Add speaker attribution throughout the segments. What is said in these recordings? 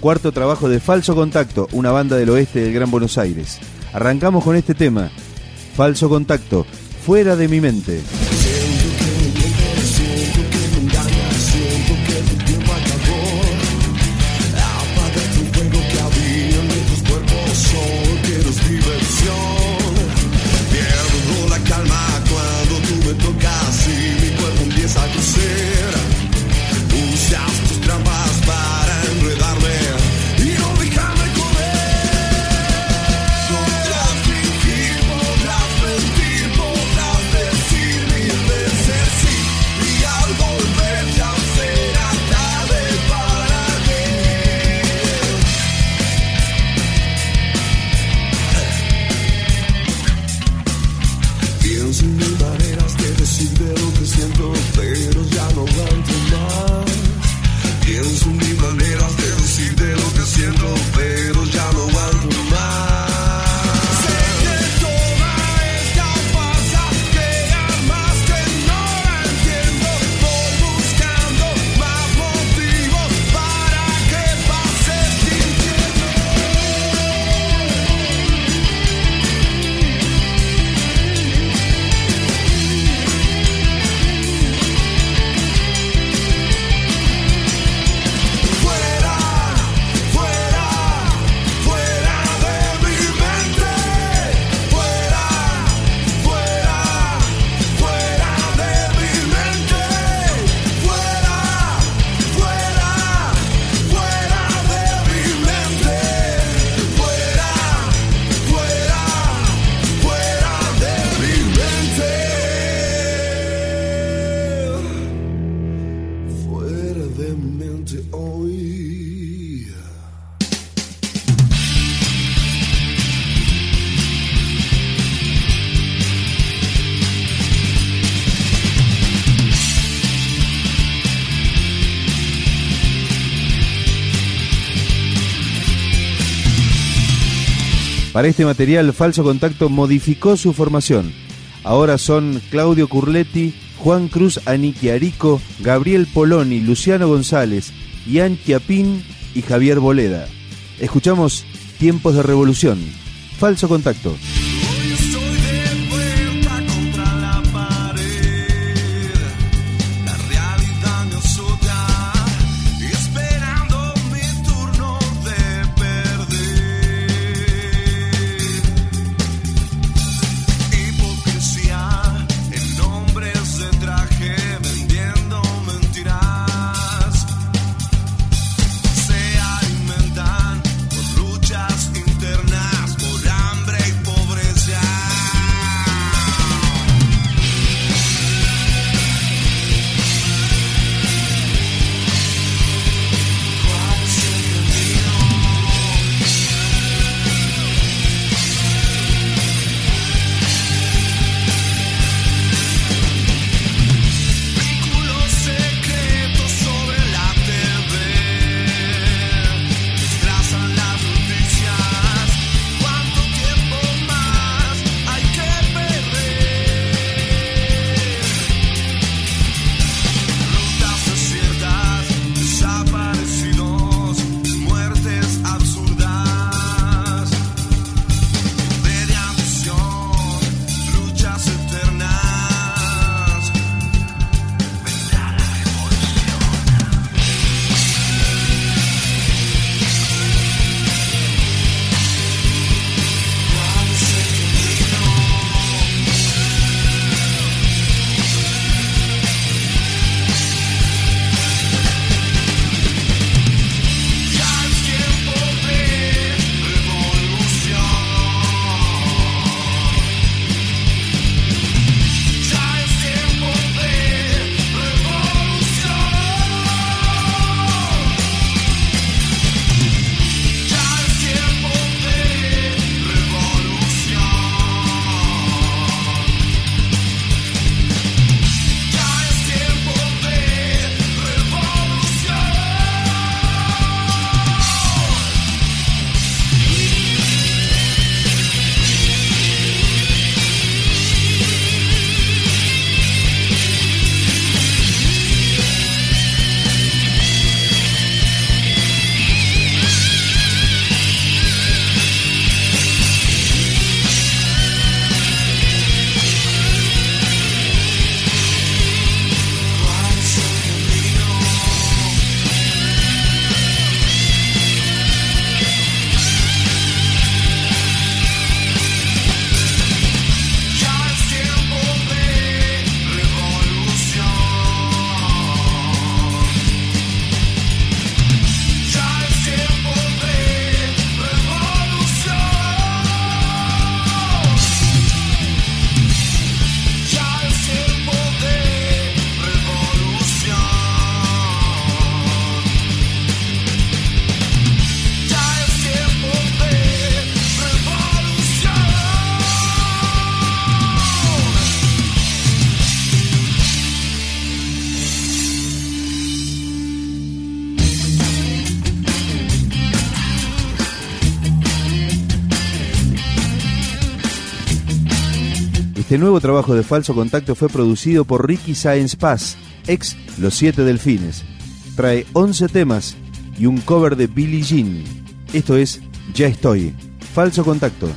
Speaker 1: cuarto trabajo de Falso Contacto, una banda del oeste del Gran Buenos Aires. Arrancamos con este tema, Falso Contacto, fuera de mi mente. Para este material, Falso Contacto modificó su formación. Ahora son Claudio Curletti, Juan Cruz Aniquiarico, Gabriel Poloni, Luciano González, Ian Chiapín y Javier Boleda. Escuchamos Tiempos de Revolución. Falso Contacto. Este nuevo trabajo de Falso Contacto fue producido por Ricky Science Paz, ex Los Siete Delfines. Trae 11 temas y un cover de Billie Jean. Esto es Ya Estoy. Falso Contacto.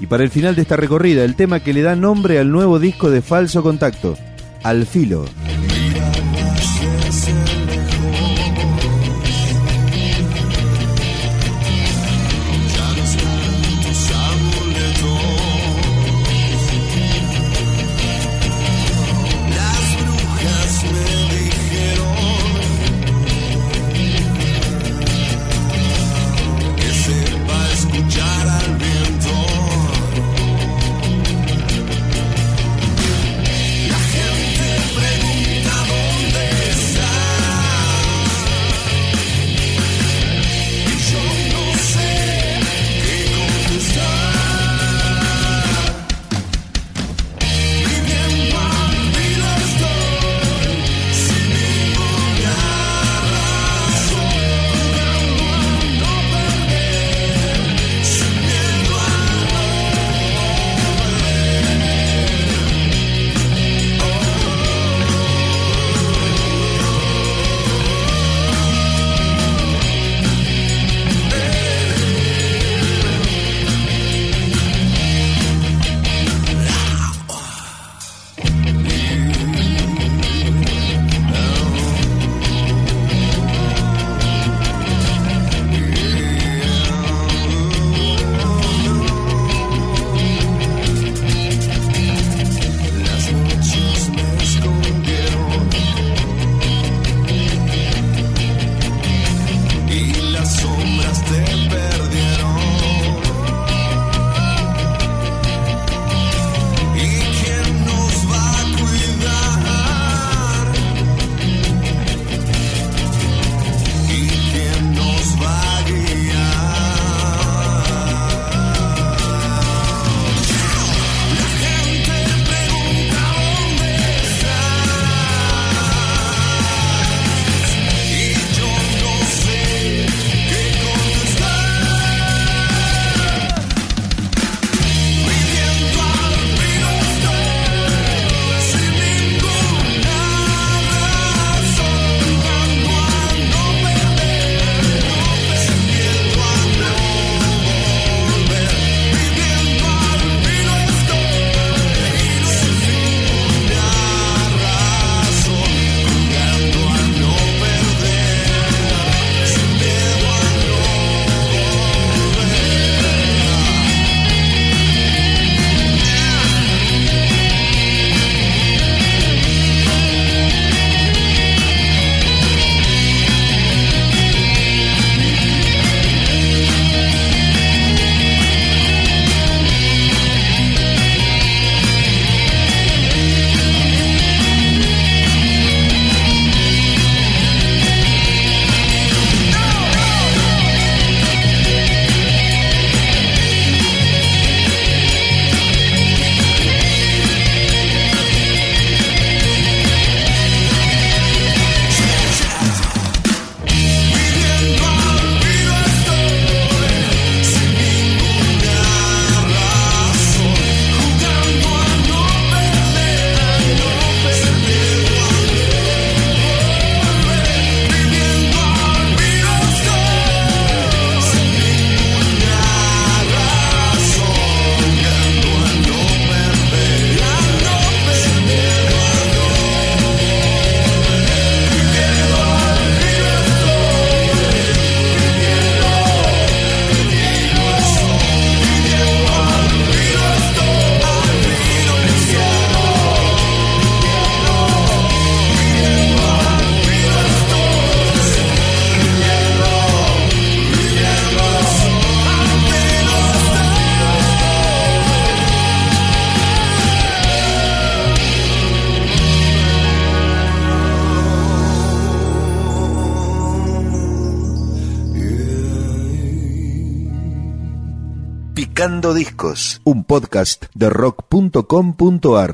Speaker 2: Y
Speaker 1: para el final de esta recorrida, el tema que le da nombre al nuevo disco de Falso Contacto, Al Filo.
Speaker 2: Picando Discos, un podcast de rock.com.ar.